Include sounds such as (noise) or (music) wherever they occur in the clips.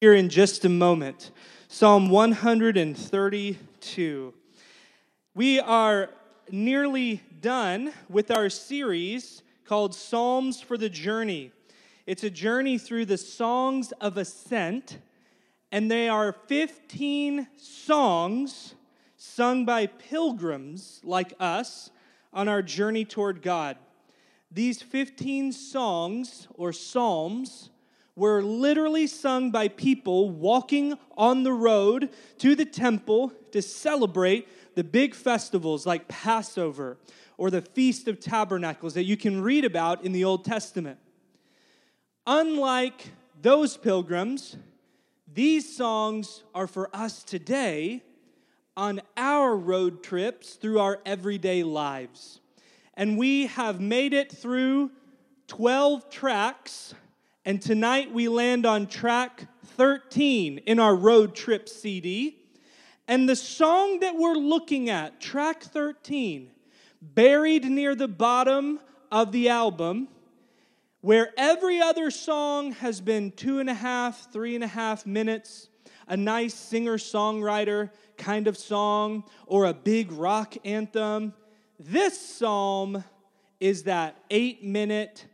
here in just a moment. Psalm 132. We are nearly done with our series called Psalms for the Journey. It's a journey through the songs of ascent, and they are 15 songs sung by pilgrims like us on our journey toward God. These 15 songs or psalms were literally sung by people walking on the road to the temple to celebrate the big festivals like Passover or the Feast of Tabernacles that you can read about in the Old Testament. Unlike those pilgrims, these songs are for us today on our road trips through our everyday lives. And we have made it through 12 tracks and tonight we land on track 13 in our road trip CD. And the song that we're looking at, track 13, buried near the bottom of the album, where every other song has been two and a half, three and a half minutes, a nice singer songwriter kind of song, or a big rock anthem. This psalm is that eight minute,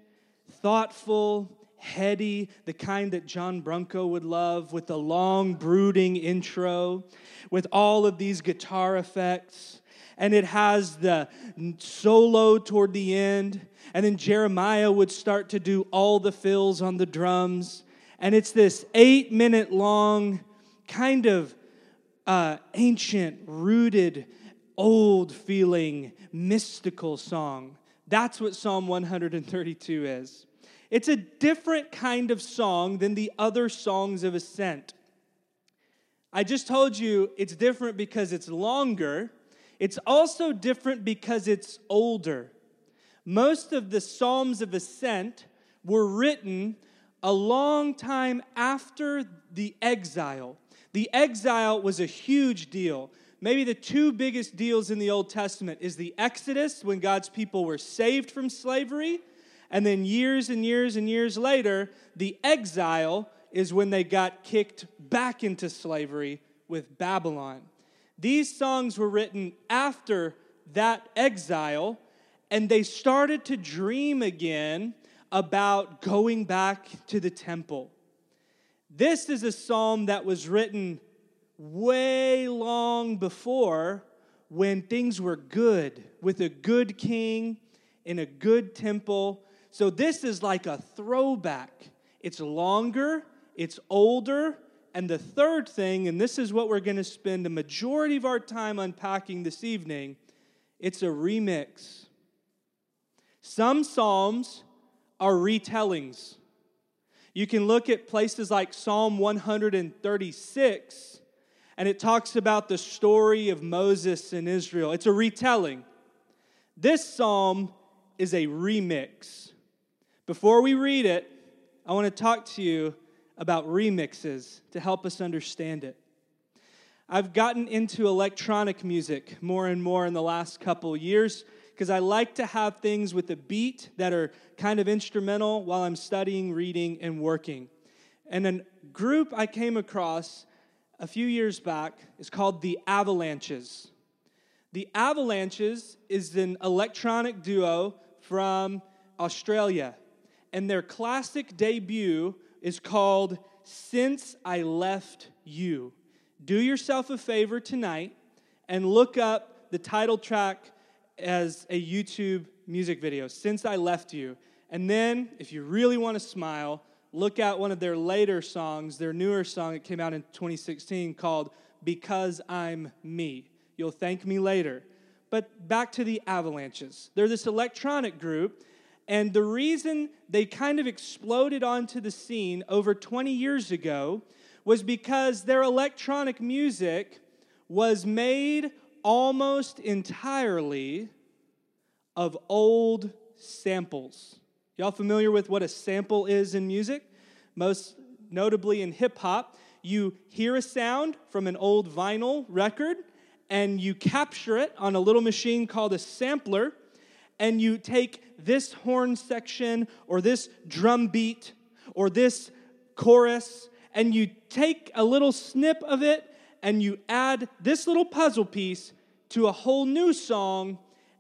thoughtful, heady, the kind that John Branco would love, with the long, brooding intro, with all of these guitar effects. And it has the solo toward the end. And then Jeremiah would start to do all the fills on the drums. And it's this eight minute long, kind of uh, ancient, rooted, old feeling, mystical song. That's what Psalm 132 is. It's a different kind of song than the other songs of ascent. I just told you it's different because it's longer. It's also different because it's older. Most of the Psalms of Ascent were written a long time after the exile. The exile was a huge deal. Maybe the two biggest deals in the Old Testament is the Exodus when God's people were saved from slavery and then years and years and years later, the exile is when they got kicked back into slavery with Babylon. These songs were written after that exile, and they started to dream again about going back to the temple. This is a psalm that was written way long before when things were good, with a good king in a good temple so this is like a throwback. It's longer, it's older, and the third thing, and this is what we're going to spend the majority of our time unpacking this evening, it's a remix. Some Psalms are retellings. You can look at places like Psalm 136, and it talks about the story of Moses and Israel. It's a retelling. This psalm is a remix. Before we read it, I want to talk to you about remixes to help us understand it. I've gotten into electronic music more and more in the last couple years because I like to have things with a beat that are kind of instrumental while I'm studying, reading, and working. And a group I came across a few years back is called the Avalanches. The Avalanches is an electronic duo from Australia and their classic debut is called Since I Left You. Do yourself a favor tonight and look up the title track as a YouTube music video, Since I Left You. And then, if you really want to smile, look at one of their later songs, their newer song that came out in 2016 called Because I'm Me. You'll thank me later. But back to the Avalanches. They're this electronic group and the reason they kind of exploded onto the scene over 20 years ago was because their electronic music was made almost entirely of old samples. Y'all familiar with what a sample is in music? Most notably in hip hop, you hear a sound from an old vinyl record and you capture it on a little machine called a sampler and you take this horn section or this drum beat or this chorus and you take a little snip of it and you add this little puzzle piece to a whole new song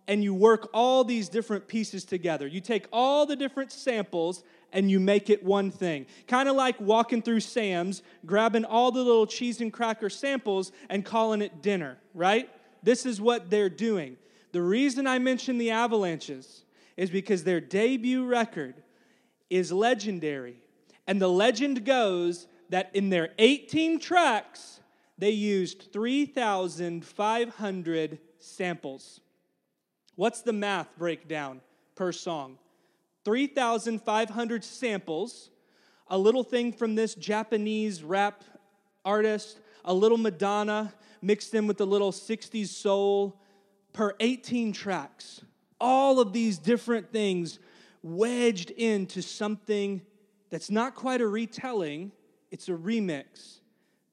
and you work all these different pieces together. You take all the different samples and you make it one thing. Kind of like walking through Sam's, grabbing all the little cheese and cracker samples and calling it dinner, right? This is what they're doing. The reason I mention the Avalanches is because their debut record is legendary. And the legend goes that in their 18 tracks, they used 3,500 samples. What's the math breakdown per song? 3,500 samples, a little thing from this Japanese rap artist, a little Madonna mixed in with a little 60s soul per 18 tracks. All of these different things wedged into something that's not quite a retelling, it's a remix.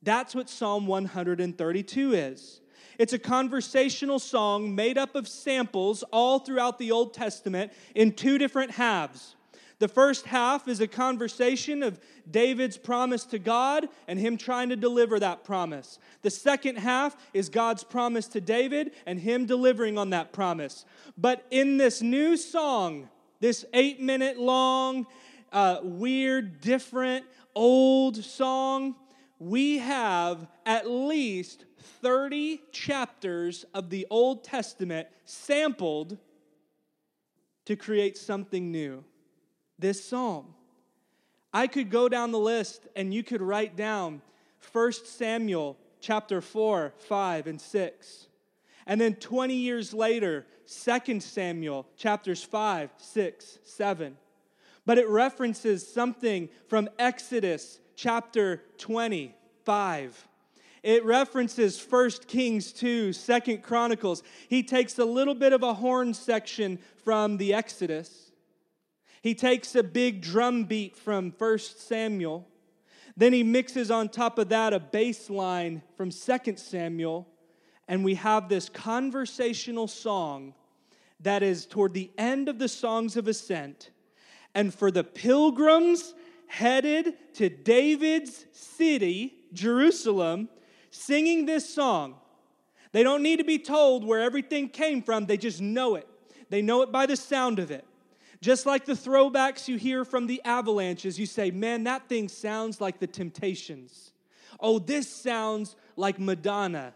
That's what Psalm 132 is. It's a conversational song made up of samples all throughout the Old Testament in two different halves. The first half is a conversation of David's promise to God and him trying to deliver that promise. The second half is God's promise to David and him delivering on that promise. But in this new song, this eight minute long, uh, weird, different, old song, we have at least 30 chapters of the Old Testament sampled to create something new. This psalm. I could go down the list and you could write down 1 Samuel chapter 4, 5, and 6. And then 20 years later, 2 Samuel chapters 5, 6, 7. But it references something from Exodus chapter 25. It references 1 Kings 2, 2 Chronicles. He takes a little bit of a horn section from the Exodus. He takes a big drum beat from 1 Samuel. Then he mixes on top of that a bass line from 2 Samuel. And we have this conversational song that is toward the end of the Songs of Ascent. And for the pilgrims headed to David's city, Jerusalem, singing this song. They don't need to be told where everything came from, they just know it. They know it by the sound of it. Just like the throwbacks you hear from the avalanches, you say, man, that thing sounds like the Temptations. Oh, this sounds like Madonna.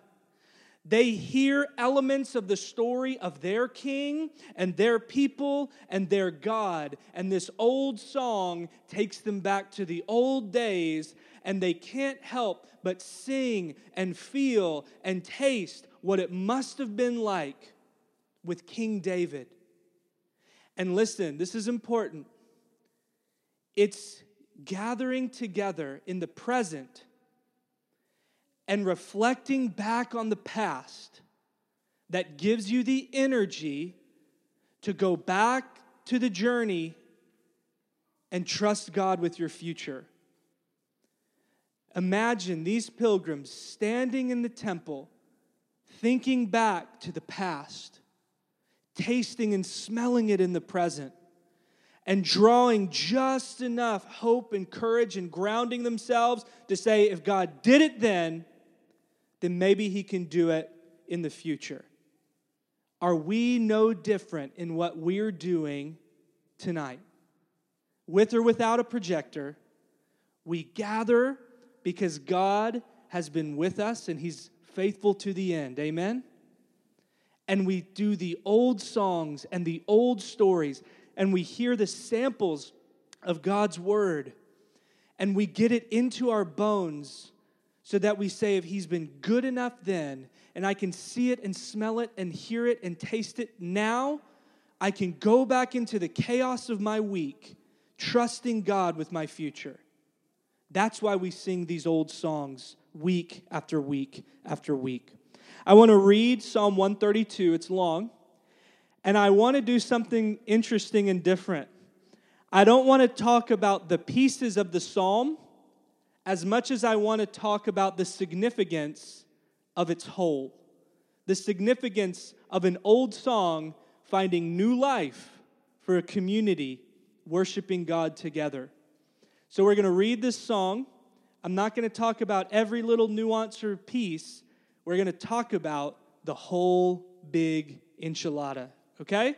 They hear elements of the story of their king and their people and their God. And this old song takes them back to the old days, and they can't help but sing and feel and taste what it must have been like with King David. And listen, this is important. It's gathering together in the present and reflecting back on the past that gives you the energy to go back to the journey and trust God with your future. Imagine these pilgrims standing in the temple, thinking back to the past, tasting and smelling it in the present, and drawing just enough hope and courage and grounding themselves to say, if God did it then, then maybe He can do it in the future. Are we no different in what we're doing tonight? With or without a projector, we gather because God has been with us and He's faithful to the end. Amen? And we do the old songs and the old stories, and we hear the samples of God's word, and we get it into our bones so that we say, if He's been good enough then, and I can see it and smell it and hear it and taste it now, I can go back into the chaos of my week, trusting God with my future. That's why we sing these old songs week after week after week. I want to read Psalm 132, it's long, and I want to do something interesting and different. I don't want to talk about the pieces of the psalm as much as I want to talk about the significance of its whole, the significance of an old song finding new life for a community worshiping God together. So we're going to read this song. I'm not going to talk about every little nuance or piece. We're going to talk about the whole big enchilada, okay?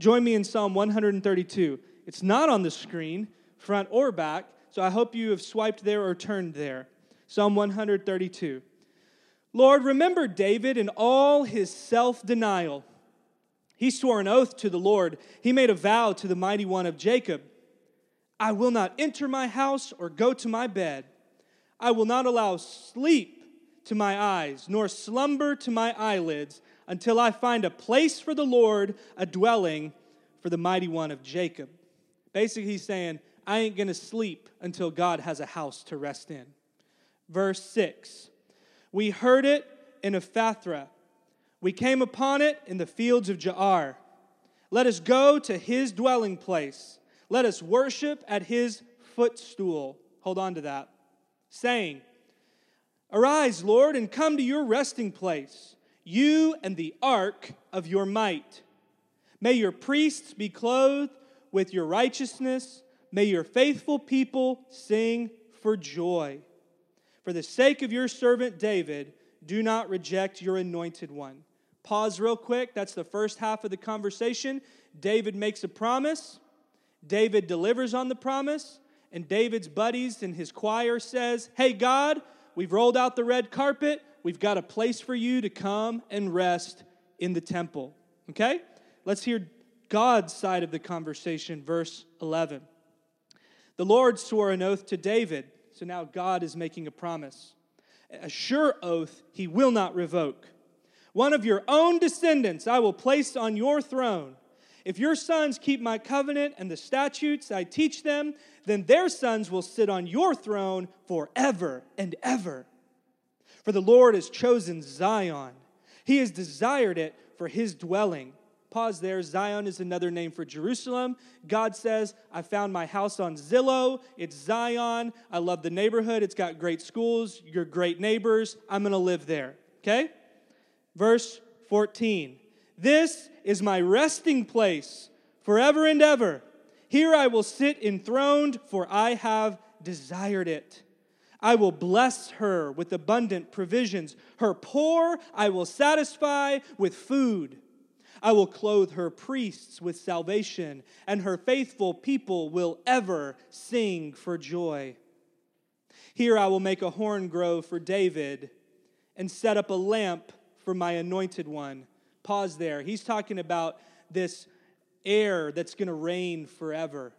Join me in Psalm 132. It's not on the screen, front or back, so I hope you have swiped there or turned there. Psalm 132. Lord, remember David and all his self denial. He swore an oath to the Lord, he made a vow to the mighty one of Jacob I will not enter my house or go to my bed. I will not allow sleep to my eyes, nor slumber to my eyelids, until I find a place for the Lord, a dwelling for the mighty one of Jacob. Basically, he's saying, I ain't going to sleep until God has a house to rest in. Verse 6 We heard it in Ephrathah. We came upon it in the fields of Jaar. Let us go to his dwelling place. Let us worship at his footstool. Hold on to that. Saying, Arise, Lord, and come to your resting place, you and the ark of your might. May your priests be clothed with your righteousness. May your faithful people sing for joy. For the sake of your servant David, do not reject your anointed one. Pause real quick. That's the first half of the conversation. David makes a promise. David delivers on the promise. And David's buddies and his choir says, Hey, God, we've rolled out the red carpet. We've got a place for you to come and rest in the temple. Okay? Let's hear God's side of the conversation, verse 11. The Lord swore an oath to David, so now God is making a promise. A sure oath he will not revoke. One of your own descendants I will place on your throne. If your sons keep my covenant and the statutes I teach them, then their sons will sit on your throne forever and ever. For the Lord has chosen Zion, He has desired it for His dwelling. Pause there. Zion is another name for Jerusalem. God says, I found my house on Zillow. It's Zion. I love the neighborhood. It's got great schools. You're great neighbors. I'm going to live there. Okay? Verse 14. This is my resting place forever and ever. Here I will sit enthroned, for I have desired it. I will bless her with abundant provisions. Her poor I will satisfy with food. I will clothe her priests with salvation, and her faithful people will ever sing for joy. Here I will make a horn grow for David and set up a lamp for my anointed one. Pause there. He's talking about this heir that's going to reign forever.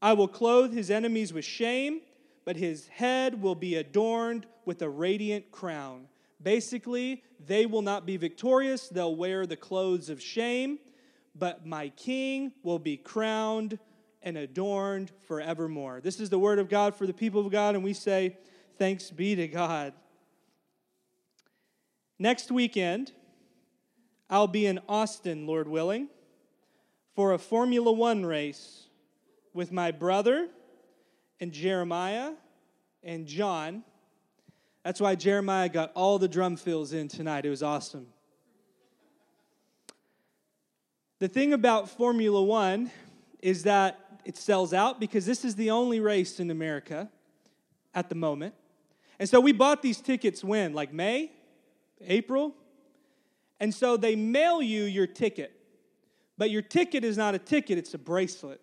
I will clothe his enemies with shame, but his head will be adorned with a radiant crown. Basically, they will not be victorious, they'll wear the clothes of shame, but my king will be crowned and adorned forevermore. This is the word of God for the people of God, and we say, Thanks be to God. Next weekend, I'll be in Austin, Lord willing, for a Formula One race with my brother and Jeremiah and John that's why Jeremiah got all the drum fills in tonight. It was awesome. The thing about Formula One is that it sells out because this is the only race in America at the moment. And so we bought these tickets when? Like May? April? And so they mail you your ticket. But your ticket is not a ticket, it's a bracelet.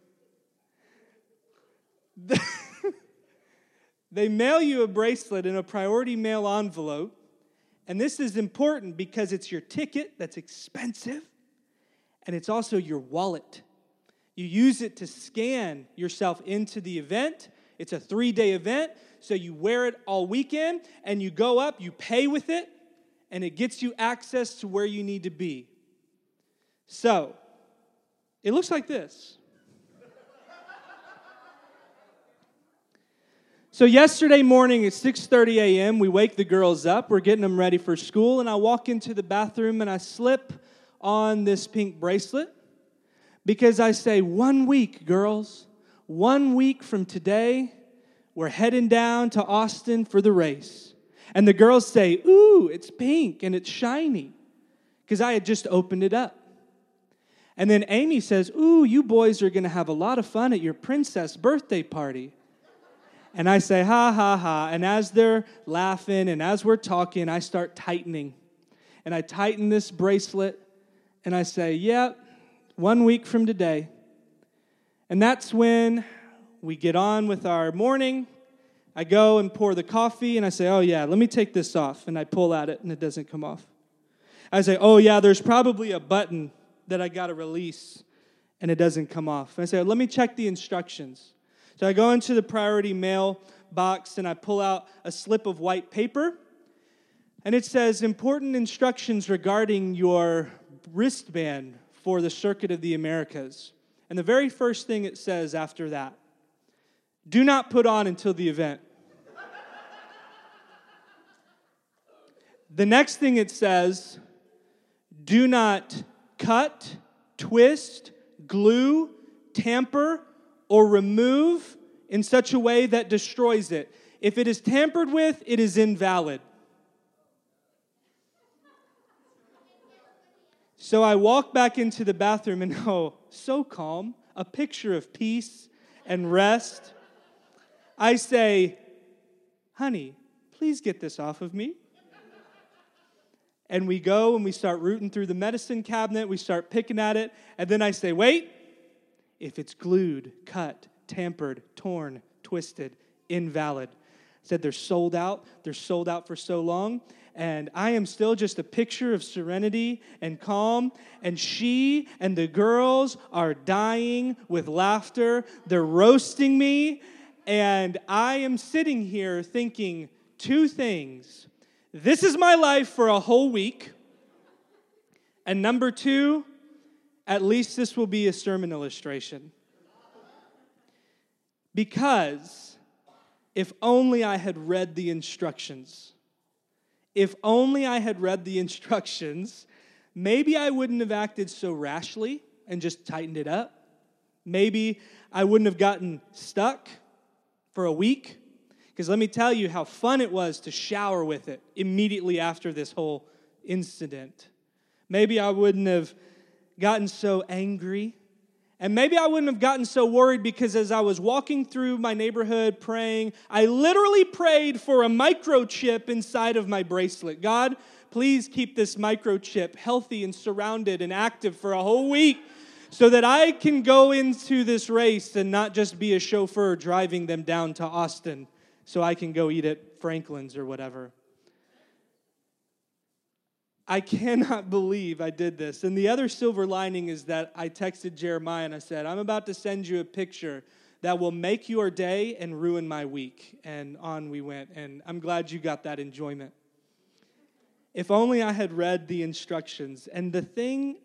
(laughs) They mail you a bracelet in a priority mail envelope. And this is important because it's your ticket that's expensive and it's also your wallet. You use it to scan yourself into the event. It's a three day event, so you wear it all weekend and you go up, you pay with it, and it gets you access to where you need to be. So, it looks like this. So yesterday morning at 6:30 a.m., we wake the girls up. We're getting them ready for school, and I walk into the bathroom and I slip on this pink bracelet because I say, "One week, girls. One week from today, we're heading down to Austin for the race." And the girls say, "Ooh, it's pink and it's shiny." Because I had just opened it up. And then Amy says, Ooh, you boys are going to have a lot of fun at your princess birthday party. And I say, ha, ha, ha. And as they're laughing and as we're talking, I start tightening. And I tighten this bracelet and I say, yep, one week from today. And that's when we get on with our morning. I go and pour the coffee and I say, oh, yeah, let me take this off. And I pull at it and it doesn't come off. I say, oh, yeah, there's probably a button that I got to release and it doesn't come off. And I say, let me check the instructions. So I go into the priority mail box and I pull out a slip of white paper and it says important instructions regarding your wristband for the Circuit of the Americas. And the very first thing it says after that do not put on until the event. The next thing it says do not cut, twist, glue, tamper, or remove in such a way that destroys it. If it is tampered with, it is invalid. So I walk back into the bathroom and (laughs) oh, so calm, a picture of peace and rest. I say, honey, please get this off of me. And we go and we start rooting through the medicine cabinet, we start picking at it, and then I say, wait, if it's glued, cut, tampered, torn, twisted, invalid. I said they're sold out, they're sold out for so long, and I am still just a picture of serenity and calm. And she and the girls are dying with laughter. They're roasting me. And I am sitting here thinking two things. This is my life for a whole week. And number two, at least this will be a sermon illustration. Because if only I had read the instructions if only I had read the instructions, maybe I wouldn't have acted so rashly and just tightened it up. Maybe I wouldn't have gotten stuck for a week. Because let me tell you how fun it was to shower with it immediately after this whole incident. Maybe I wouldn't have gotten so angry and maybe I wouldn't have gotten so worried because as I was walking through my neighborhood praying, I literally prayed for a microchip inside of my bracelet. God, please keep this microchip healthy and surrounded and active for a whole week so that I can go into this race and not just be a chauffeur driving them down to Austin so I can go eat at Franklin's or whatever. I cannot (laughs) believe I did this. And the other silver lining is that I texted Jeremiah and I said, I'm about to send you a picture that will make your day and ruin my week. And on we went. And I'm glad you got that enjoyment. If only I had read the instructions. And the thing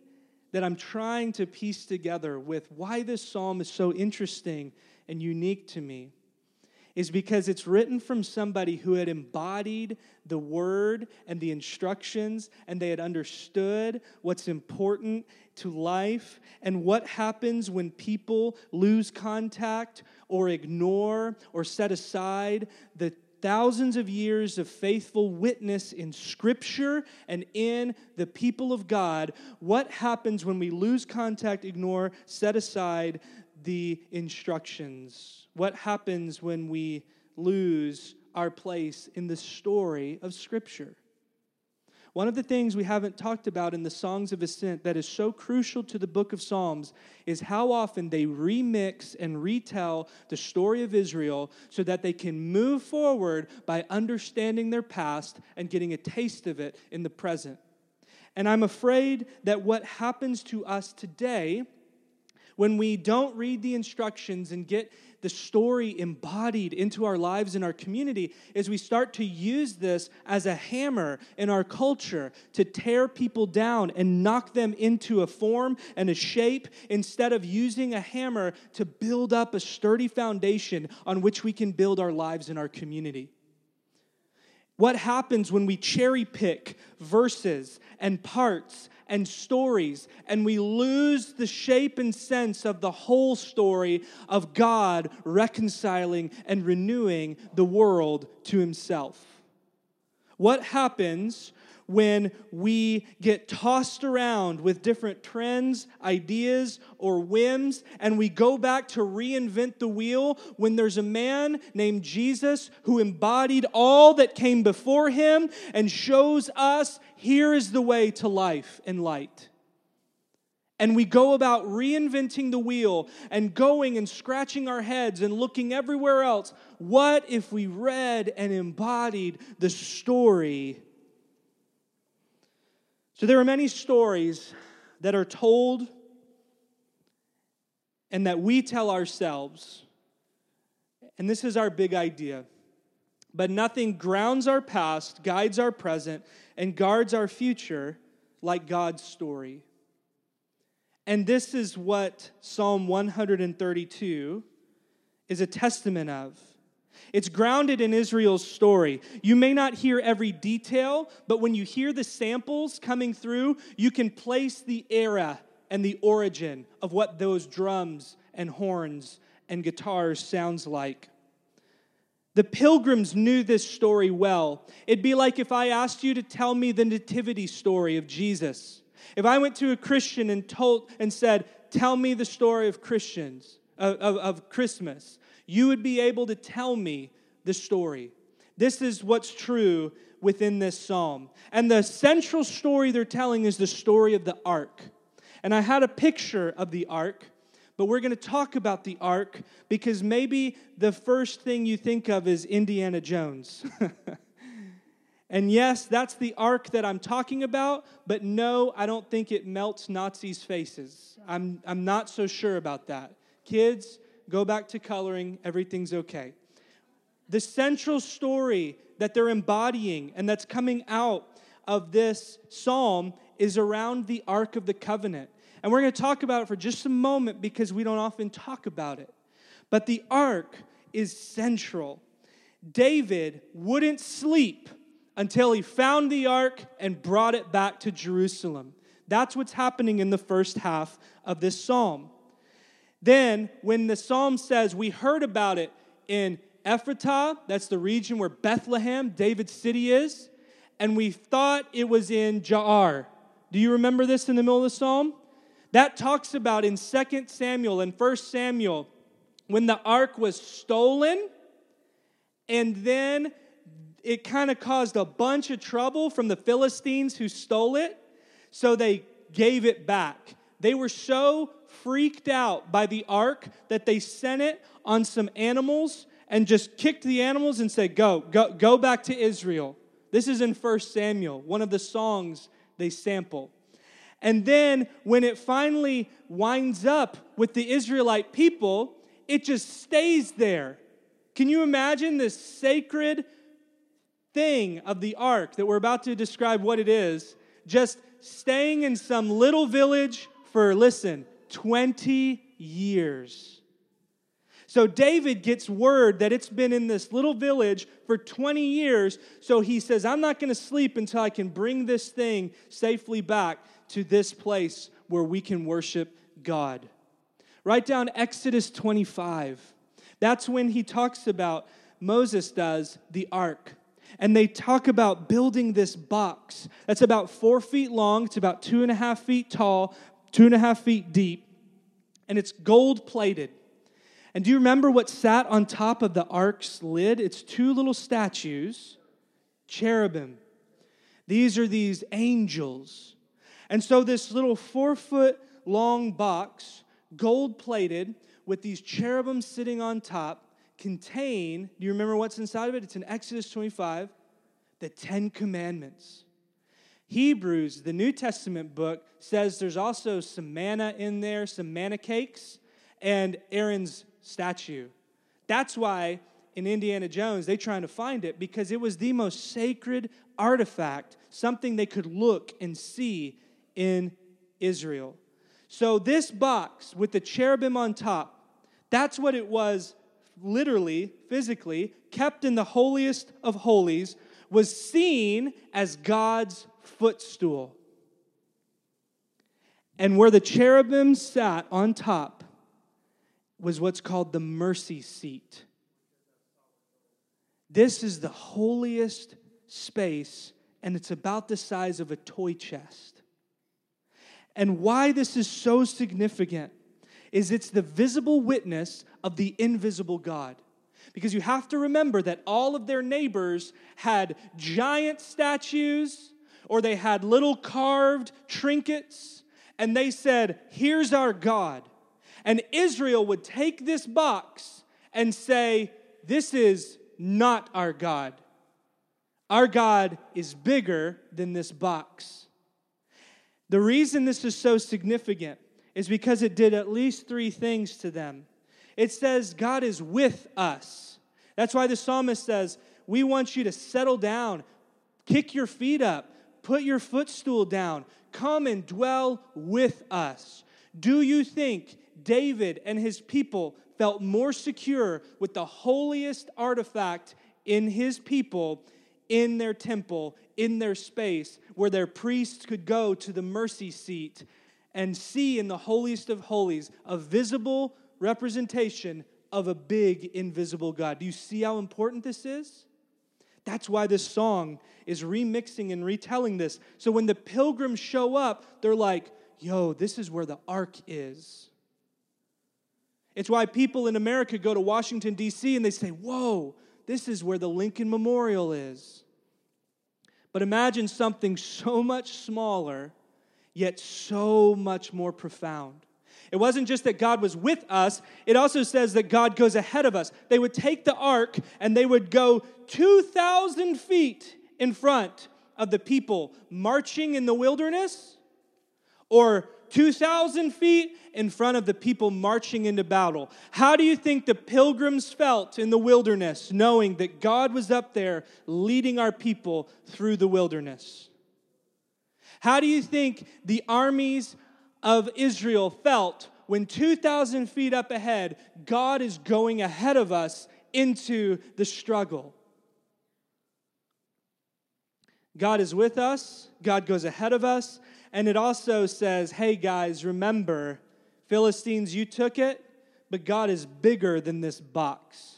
that I'm trying to piece together with why this psalm is so interesting and unique to me is because it's written from somebody who had embodied the word and the instructions and they had understood what's important to life and what happens when people lose contact or ignore or set aside the thousands of years of faithful witness in Scripture and in the people of God. What happens when we lose contact, ignore, set aside the instructions? What happens when we lose our place in the story of Scripture? One of the things we haven't talked about in the Songs of Ascent that is so crucial to the book of Psalms is how often they remix and retell the story of Israel so that they can move forward by understanding their past and getting a taste of it in the present. And I'm afraid that what happens to us today when we don't read the instructions and get the story embodied into our lives and our community is we start to use this as a hammer in our culture to tear people down and knock them into a form and a shape instead of using a hammer to build up a sturdy foundation on which we can build our lives and our community. What happens when we cherry pick verses and parts and stories, and we lose the shape and sense of the whole story of God reconciling and renewing the world to Himself. What happens when we get tossed around with different trends, ideas, or whims, and we go back to reinvent the wheel when there's a man named Jesus who embodied all that came before him and shows us here is the way to life and light. And we go about reinventing the wheel and going and scratching our heads and looking everywhere else. What if we read and embodied the story so there are many stories that are told and that we tell ourselves. And this is our big idea. But nothing grounds our past, guides our present, and guards our future like God's story. And this is what Psalm 132 is a testament of. It's grounded in Israel's story. You may not hear every detail, but when you hear the samples coming through, you can place the era and the origin of what those drums and horns and guitars sounds like. The pilgrims knew this story well. It'd be like if I asked you to tell me the nativity story of Jesus. If I went to a Christian and told and said, "Tell me the story of Christians of, of, of Christmas," you would be able to tell me the story. This is what's true within this psalm. And the central story they're telling is the story of the ark. And I had a picture of the ark, but we're going to talk about the ark because maybe the first thing you think of is Indiana Jones. (laughs) and yes, that's the ark that I'm talking about, but no, I don't think it melts Nazis' faces. I'm, I'm not so sure about that. Kids, go back to coloring, everything's okay. The central story that they're embodying and that's coming out of this psalm is around the Ark of the Covenant. And we're going to talk about it for just a moment because we don't often talk about it. But the Ark is central. David wouldn't sleep until he found the Ark and brought it back to Jerusalem. That's what's happening in the first half of this psalm. Then, when the psalm says, We heard about it in Ephrathah, that's the region where Bethlehem, David's city, is, and we thought it was in Jaar. Do you remember this in the middle of the psalm? That talks about in 2 Samuel and 1 Samuel when the ark was stolen, and then it kind of caused a bunch of trouble from the Philistines who stole it, so they gave it back. They were so freaked out by the ark that they sent it on some animals and just kicked the animals and said, Go, go, go back to Israel. This is in 1 Samuel, one of the songs they sample. And then when it finally winds up with the Israelite people, it just stays there. Can you imagine this sacred thing of the ark that we're about to describe what it is, just staying in some little village for, listen, 20 years. So David gets word that it's been in this little village for 20 years. So he says, I'm not going to sleep until I can bring this thing safely back to this place where we can worship God. Write down Exodus 25. That's when he talks about, Moses does, the ark. And they talk about building this box that's about four feet long, it's about two and a half feet tall, two and a half feet deep, and it's gold plated. And do you remember what sat on top of the ark's lid? It's two little statues, cherubim. These are these angels. And so, this little four foot long box, gold plated, with these cherubim sitting on top, contain, do you remember what's inside of it? It's in Exodus 25, the Ten Commandments. Hebrews, the New Testament book, says there's also some manna in there, some manna cakes, and Aaron's statue. That's why in Indiana Jones, they're trying to find it because it was the most sacred artifact, something they could look and see in Israel. So, this box with the cherubim on top, that's what it was literally, physically, kept in the holiest of holies, was seen as God's footstool. And where the cherubim sat on top was what's called the mercy seat. This is the holiest space and it's about the size of a toy chest. And why this is so significant is it's the visible witness of the invisible God. Because you have to remember that all of their neighbors had giant statues or they had little carved trinkets, and they said, Here's our God. And Israel would take this box and say, This is not our God. Our God is bigger than this box. The reason this is so significant is because it did at least three things to them. It says, God is with us. That's why the psalmist says, We want you to settle down, kick your feet up, put your footstool down, come and dwell with us. Do you think David and his people felt more secure with the holiest artifact in his people in their temple, in their space, where their priests could go to the mercy seat and see in the holiest of holies a visible representation of a big invisible God. Do you see how important this is? That's why this song is remixing and retelling this. So when the pilgrims show up, they're like, yo, this is where the ark is. It's why people in America go to Washington, D.C., and they say, whoa, this is where the Lincoln Memorial is. But imagine something so much smaller, yet so much more profound. It wasn't just that God was with us, it also says that God goes ahead of us. They would take the ark and they would go 2,000 feet in front of the people marching in the wilderness, or 2,000 feet in front of the people marching into battle. How do you think the pilgrims felt in the wilderness, knowing that God was up there leading our people through the wilderness? How do you think the armies of Israel felt when 2,000 feet up ahead, God is going ahead of us into the struggle. God is with us, God goes ahead of us, and it also says, hey guys, remember, Philistines, you took it, but God is bigger than this box.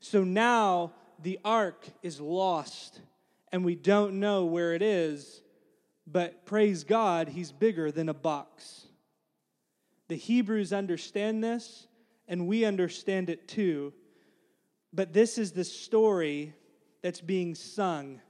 So now the ark is lost, and we don't know where it is, but praise God, He's bigger than a box. The Hebrews understand this, and we understand it too. But this is the story that's being sung.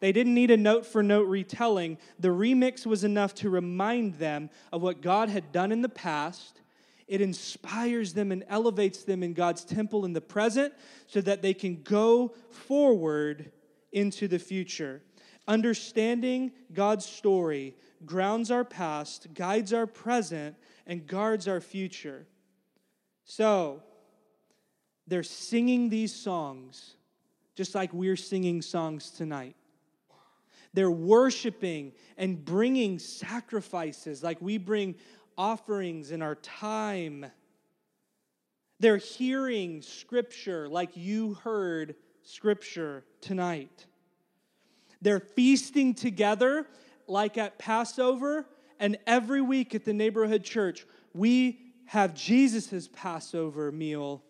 They didn't need a note for note retelling. The remix was enough to remind them of what God had done in the past. It inspires them and elevates them in God's temple in the present so that they can go forward into the future. Understanding God's story grounds our past, guides our present, and guards our future. So, they're singing these songs just like we're singing songs tonight. They're worshiping and bringing sacrifices like we bring offerings in our time. They're hearing scripture like you heard scripture tonight. They're feasting together like at Passover, and every week at the neighborhood church, we have Jesus' Passover meal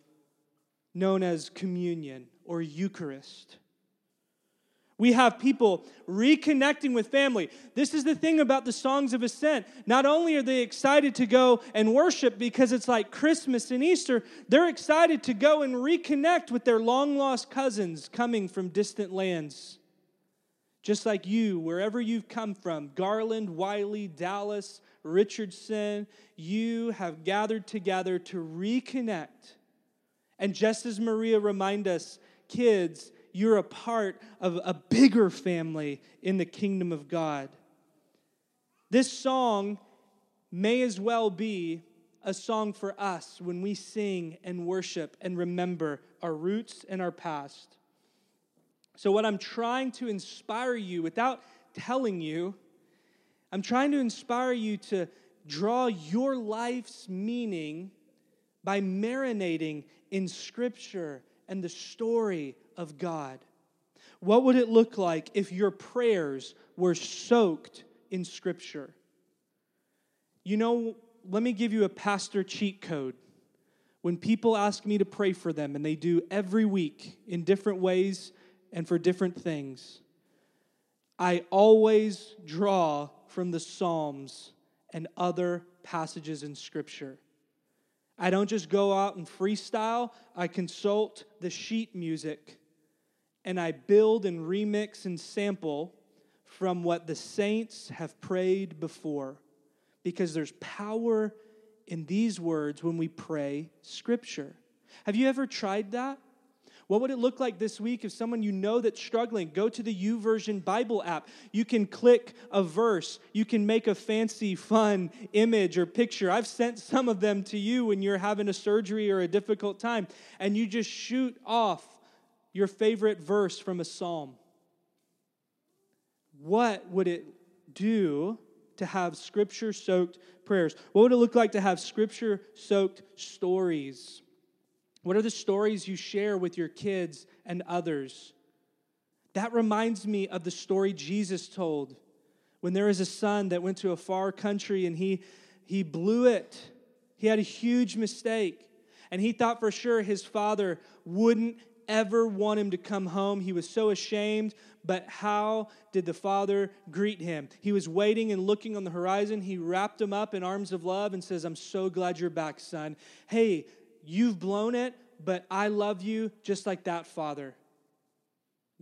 known as communion or Eucharist. We have people reconnecting with family. This is the thing about the songs of ascent. Not only are they excited to go and worship because it's like Christmas and Easter, they're excited to go and reconnect with their long lost cousins coming from distant lands. Just like you, wherever you've come from, Garland, Wylie, Dallas, Richardson, you have gathered together to reconnect. And just as Maria reminded us, kids, you're a part of a bigger family in the kingdom of God. This song may as well be a song for us when we sing and worship and remember our roots and our past. So, what I'm trying to inspire you without telling you, I'm trying to inspire you to draw your life's meaning by marinating in Scripture and the story of God. What would it look like if your prayers were soaked in Scripture? You know, let me give you a pastor cheat code. When people ask me to pray for them, and they do every week in different ways, and for different things. I always draw from the Psalms and other passages in Scripture. I don't just go out and freestyle, I consult the sheet music and I build and remix and sample from what the saints have prayed before because there's power in these words when we pray Scripture. Have you ever tried that? What would it look like this week if someone you know that's struggling, go to the YouVersion Bible app. You can click a verse. You can make a fancy, fun image or picture. I've sent some of them to you when you're having a surgery or a difficult time, and you just shoot off your favorite verse from a psalm. What would it do to have scripture soaked prayers? What would it look like to have scripture soaked stories? What are the stories you share with your kids and others? That reminds me of the story Jesus told when there was a son that went to a far country and he, he blew it. He had a huge mistake. And he thought for sure his father wouldn't ever want him to come home. He was so ashamed. But how did the father greet him? He was waiting and looking on the horizon. He wrapped him up in arms of love and says, I'm so glad you're back, son. Hey, You've blown it, but I love you just like that, Father.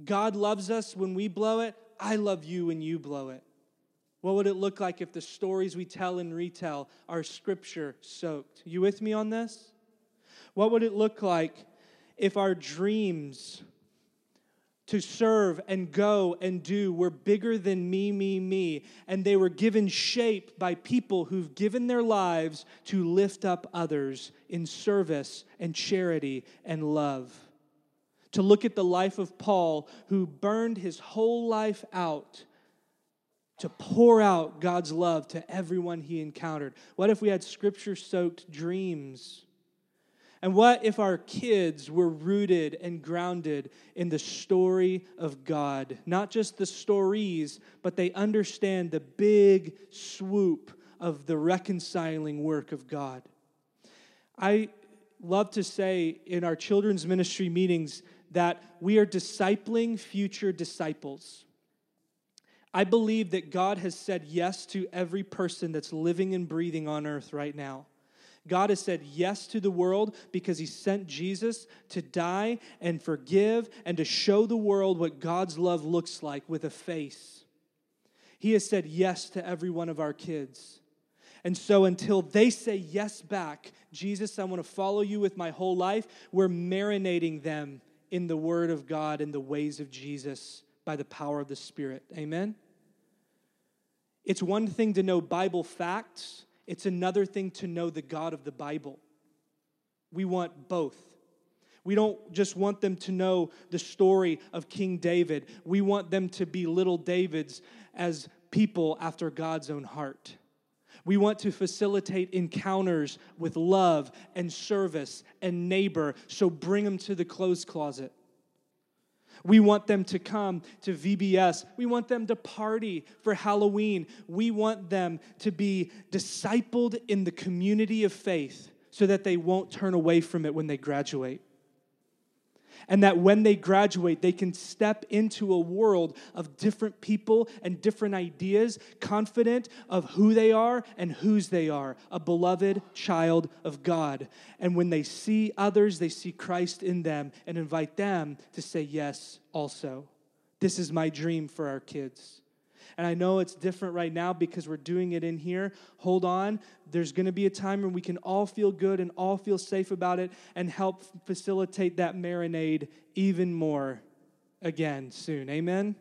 God loves us when we blow it. I love you when you blow it. What would it look like if the stories we tell and retell are scripture soaked? You with me on this? What would it look like if our dreams to serve and go and do were bigger than me, me, me. And they were given shape by people who've given their lives to lift up others in service and charity and love. To look at the life of Paul, who burned his whole life out to pour out God's love to everyone he encountered. What if we had scripture soaked dreams? And what if our kids were rooted and grounded in the story of God? Not just the stories, but they understand the big swoop of the reconciling work of God. I love to say in our children's ministry meetings that we are discipling future disciples. I believe that God has said yes to every person that's living and breathing on earth right now. God has said yes to the world because he sent Jesus to die and forgive and to show the world what God's love looks like with a face. He has said yes to every one of our kids. And so until they say yes back, Jesus, I want to follow you with my whole life, we're marinating them in the Word of God and the ways of Jesus by the power of the Spirit. Amen? It's one thing to know Bible facts it's another thing to know the God of the Bible. We want both. We don't just want them to know the story of King David. We want them to be little Davids as people after God's own heart. We want to facilitate encounters with love and service and neighbor, so bring them to the clothes closet. We want them to come to VBS. We want them to party for Halloween. We want them to be discipled in the community of faith so that they won't turn away from it when they graduate and that when they graduate, they can step into a world of different people and different ideas, confident of who they are and whose they are, a beloved child of God. And when they see others, they see Christ in them and invite them to say yes also. This is my dream for our kids. And I know it's different right now because we're doing it in here. Hold on. There's going to be a time when we can all feel good and all feel safe about it and help facilitate that marinade even more again soon. Amen?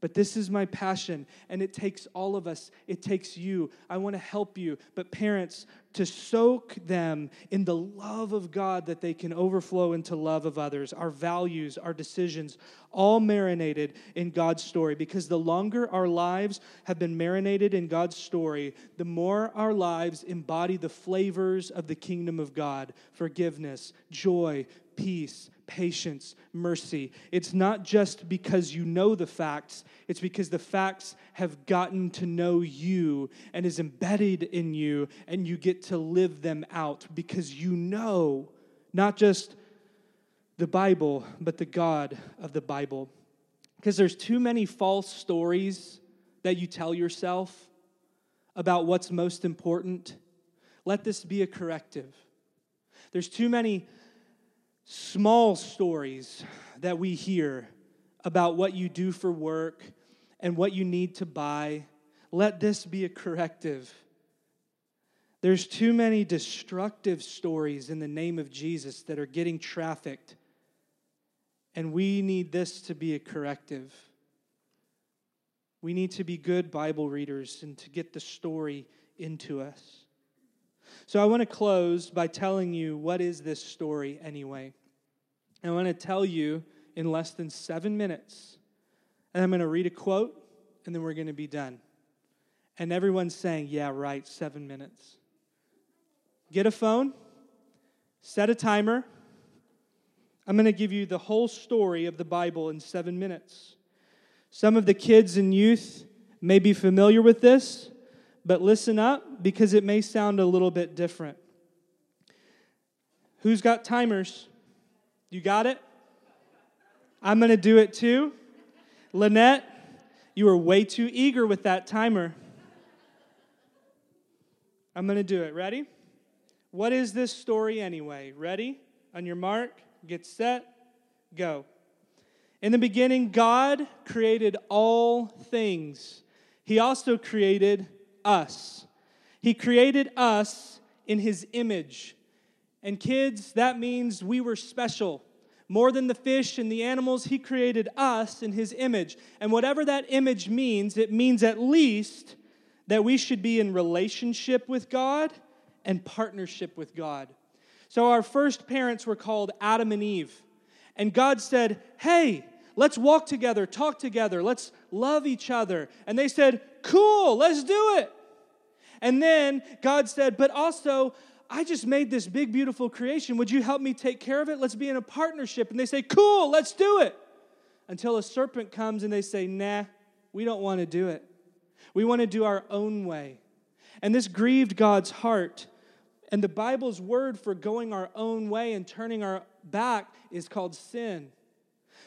But this is my passion, and it takes all of us. It takes you. I want to help you. But parents, to soak them in the love of God that they can overflow into love of others, our values, our decisions, all marinated in God's story. Because the longer our lives have been marinated in God's story, the more our lives embody the flavors of the kingdom of God forgiveness, joy, peace, patience, mercy. It's not just because you know the facts, it's because the facts have gotten to know you and is embedded in you, and you get to live them out because you know not just the Bible, but the God of the Bible. Because there's too many false stories that you tell yourself about what's most important. Let this be a corrective. There's too many small stories that we hear about what you do for work and what you need to buy. Let this be a corrective. There's too many destructive stories in the name of Jesus that are getting trafficked, and we need this to be a corrective. We need to be good Bible readers and to get the story into us. So I want to close by telling you what is this story anyway. I want to tell you in less than seven minutes, and I'm going to read a quote, and then we're going to be done. And everyone's saying, Yeah, right, seven minutes. Get a phone, set a timer. I'm going to give you the whole story of the Bible in seven minutes. Some of the kids and youth may be familiar with this, but listen up because it may sound a little bit different. Who's got timers? You got it? I'm going to do it too. Lynette, you were way too eager with that timer. I'm going to do it. Ready? What is this story anyway? Ready? On your mark, get set, go. In the beginning, God created all things. He also created us. He created us in His image. And kids, that means we were special. More than the fish and the animals, He created us in His image. And whatever that image means, it means at least that we should be in relationship with God and partnership with God. So our first parents were called Adam and Eve. And God said, Hey, let's walk together, talk together, let's love each other. And they said, Cool, let's do it. And then God said, But also, I just made this big, beautiful creation. Would you help me take care of it? Let's be in a partnership. And they say, Cool, let's do it. Until a serpent comes and they say, Nah, we don't want to do it. We want to do our own way. And this grieved God's heart. And the Bible's word for going our own way and turning our back is called sin.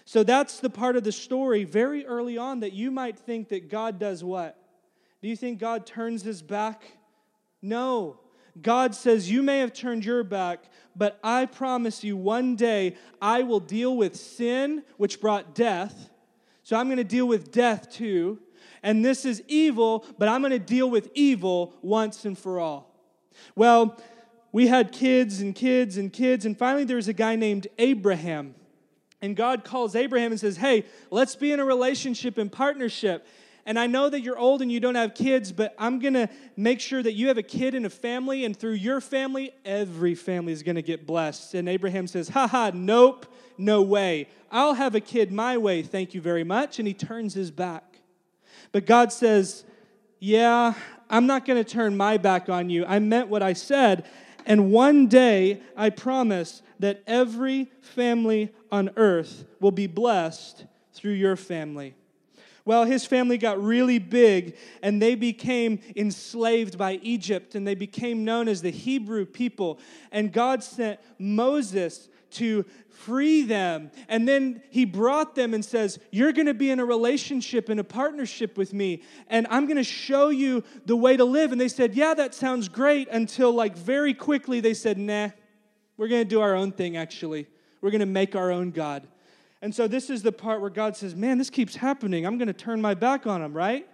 So that's the part of the story very early on that you might think that God does what? Do you think God turns his back? No. God says, You may have turned your back, but I promise you one day I will deal with sin, which brought death. So I'm going to deal with death too. And this is evil, but I'm going to deal with evil once and for all. Well, we had kids and kids and kids, and finally there was a guy named Abraham. And God calls Abraham and says, Hey, let's be in a relationship and partnership. And I know that you're old and you don't have kids, but I'm going to make sure that you have a kid and a family, and through your family, every family is going to get blessed. And Abraham says, Ha ha, nope, no way. I'll have a kid my way, thank you very much. And he turns his back. But God says, Yeah, I'm not going to turn my back on you. I meant what I said. And one day, I promise that every family on earth will be blessed through your family. Well, his family got really big and they became enslaved by Egypt and they became known as the Hebrew people. And God sent Moses to free them. And then he brought them and says, You're going to be in a relationship, in a partnership with me, and I'm going to show you the way to live. And they said, Yeah, that sounds great. Until, like, very quickly, they said, Nah, we're going to do our own thing, actually. We're going to make our own God. And so, this is the part where God says, Man, this keeps happening. I'm going to turn my back on them, right?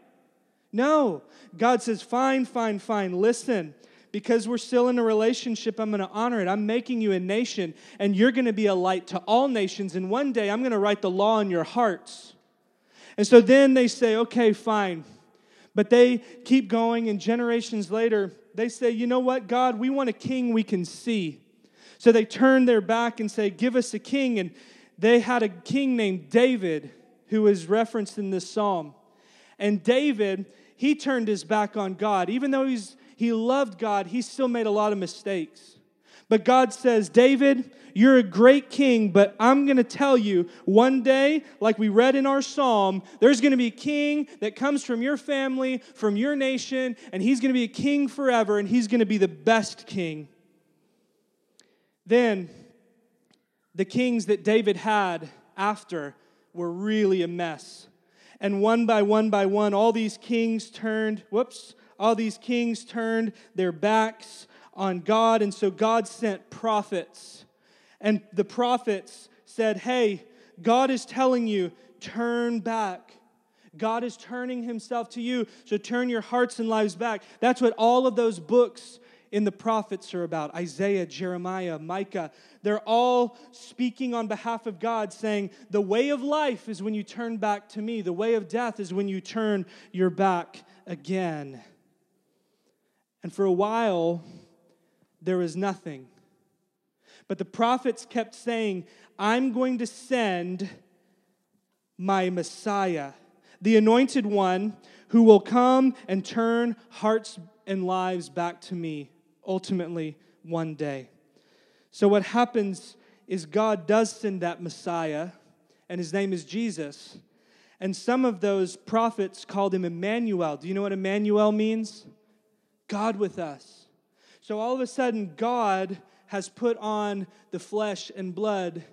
No. God says, Fine, fine, fine. Listen because we're still in a relationship, I'm going to honor it. I'm making you a nation, and you're going to be a light to all nations. And one day, I'm going to write the law in your hearts. And so then they say, okay, fine. But they keep going, and generations later, they say, you know what, God, we want a king we can see. So they turn their back and say, give us a king. And they had a king named David who is referenced in this psalm. And David, he turned his back on God. Even though he's he loved God, he still made a lot of mistakes. But God says, David, you're a great king, but I'm going to tell you one day, like we read in our psalm, there's going to be a king that comes from your family, from your nation, and he's going to be a king forever, and he's going to be the best king. Then, the kings that David had after were really a mess. And one by one by one, all these kings turned, whoops, all these kings turned their backs on God. And so God sent prophets. And the prophets said, Hey, God is telling you, turn back. God is turning himself to you. So turn your hearts and lives back. That's what all of those books in the prophets are about Isaiah, Jeremiah, Micah. They're all speaking on behalf of God, saying, The way of life is when you turn back to me, the way of death is when you turn your back again. And for a while, there was nothing. But the prophets kept saying, I'm going to send my Messiah, the anointed one who will come and turn hearts and lives back to me ultimately one day. So, what happens is God does send that Messiah, and his name is Jesus. And some of those prophets called him Emmanuel. Do you know what Emmanuel means? God with us. So, all of a sudden, God has put on the flesh and blood.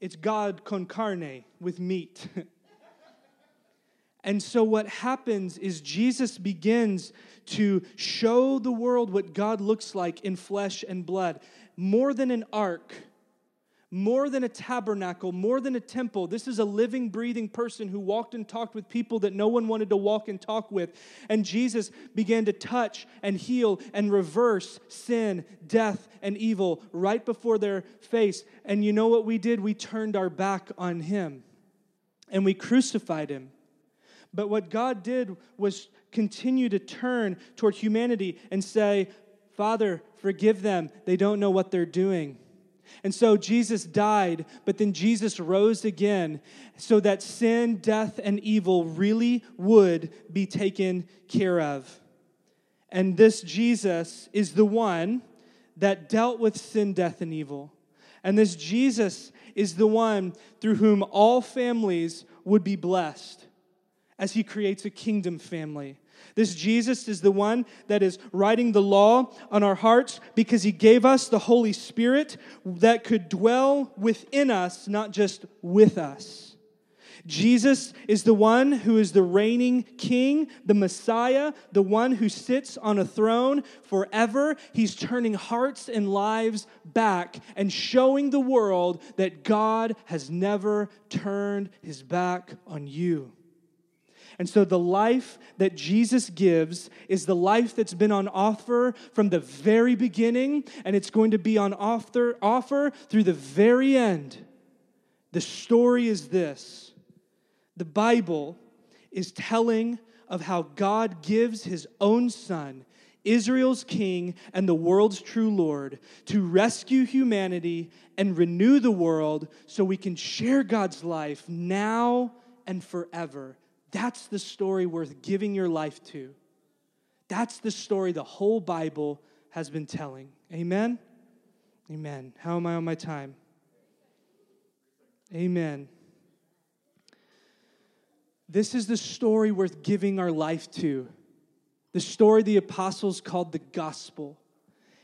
It's God con carne with meat. (laughs) And so, what happens is Jesus begins to show the world what God looks like in flesh and blood. More than an ark, more than a tabernacle, more than a temple. This is a living, breathing person who walked and talked with people that no one wanted to walk and talk with. And Jesus began to touch and heal and reverse sin, death, and evil right before their face. And you know what we did? We turned our back on him and we crucified him. But what God did was continue to turn toward humanity and say, Father, forgive them. They don't know what they're doing. And so Jesus died, but then Jesus rose again so that sin, death, and evil really would be taken care of. And this Jesus is the one that dealt with sin, death, and evil. And this Jesus is the one through whom all families would be blessed as he creates a kingdom family. This Jesus is the one that is writing the law on our hearts because he gave us the Holy Spirit that could dwell within us, not just with us. Jesus is the one who is the reigning king, the Messiah, the one who sits on a throne forever. He's turning hearts and lives back and showing the world that God has never turned his back on you. And so the life that Jesus gives is the life that's been on offer from the very beginning, and it's going to be on offer, offer through the very end. The story is this the Bible is telling of how God gives his own son, Israel's king and the world's true Lord, to rescue humanity and renew the world so we can share God's life now and forever that's the story worth giving your life to. That's the story the whole Bible has been telling. Amen? Amen. How am I on my time? Amen. This is the story worth giving our life to. The story the apostles called the gospel.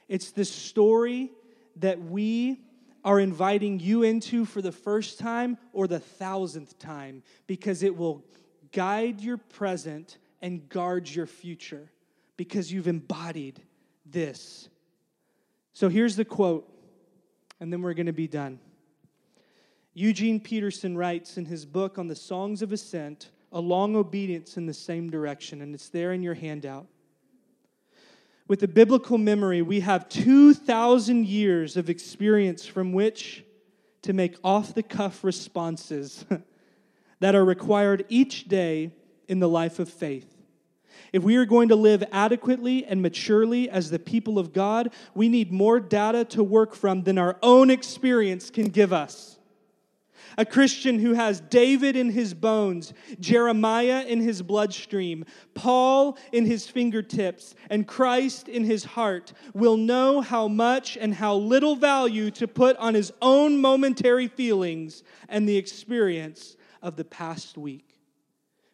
It's the story that we are inviting you into for the first time or the thousandth time because it will guide your present and guard your future because you've embodied this. So here's the quote, and then we're going to be done. Eugene Peterson writes in his book on the Songs of Ascent, A Long Obedience in the Same Direction, and it's there in your handout. With the biblical memory, we have 2,000 years of experience from which to make off the cuff responses (laughs) that are required each day in the life of faith. If we are going to live adequately and maturely as the people of God, we need more data to work from than our own experience can give us. A Christian who has David in his bones, Jeremiah in his bloodstream, Paul in his fingertips, and Christ in his heart will know how much and how little value to put on his own momentary feelings and the experience of the past week.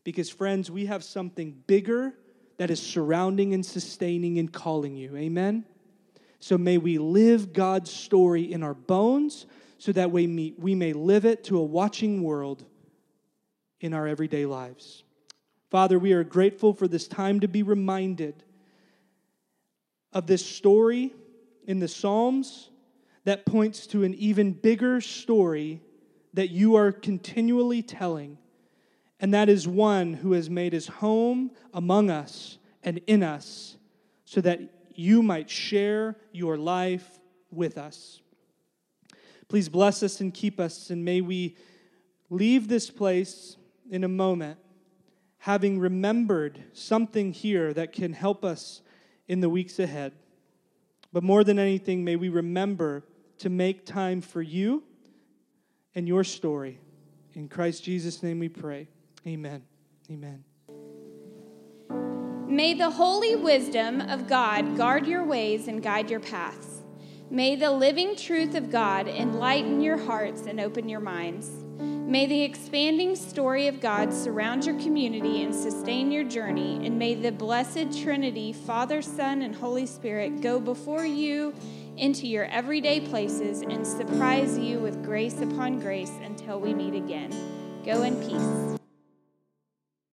Because, friends, we have something bigger that is surrounding and sustaining and calling you. Amen? So may we live God's story in our bones so that we may, we may live it to a watching world in our everyday lives. Father, we are grateful for this time to be reminded of this story in the Psalms that points to an even bigger story that you are continually telling, and that is one who has made his home among us and in us so that you might share your life with us. Please bless us and keep us, and may we leave this place in a moment having remembered something here that can help us in the weeks ahead. But more than anything, may we remember to make time for you and your story. In Christ Jesus' name we pray. Amen. Amen. May the holy wisdom of God guard your ways and guide your paths. May the living truth of God enlighten your hearts and open your minds. May the expanding story of God surround your community and sustain your journey. And may the blessed Trinity, Father, Son, and Holy Spirit, go before you into your everyday places and surprise you with grace upon grace until we meet again. Go in peace.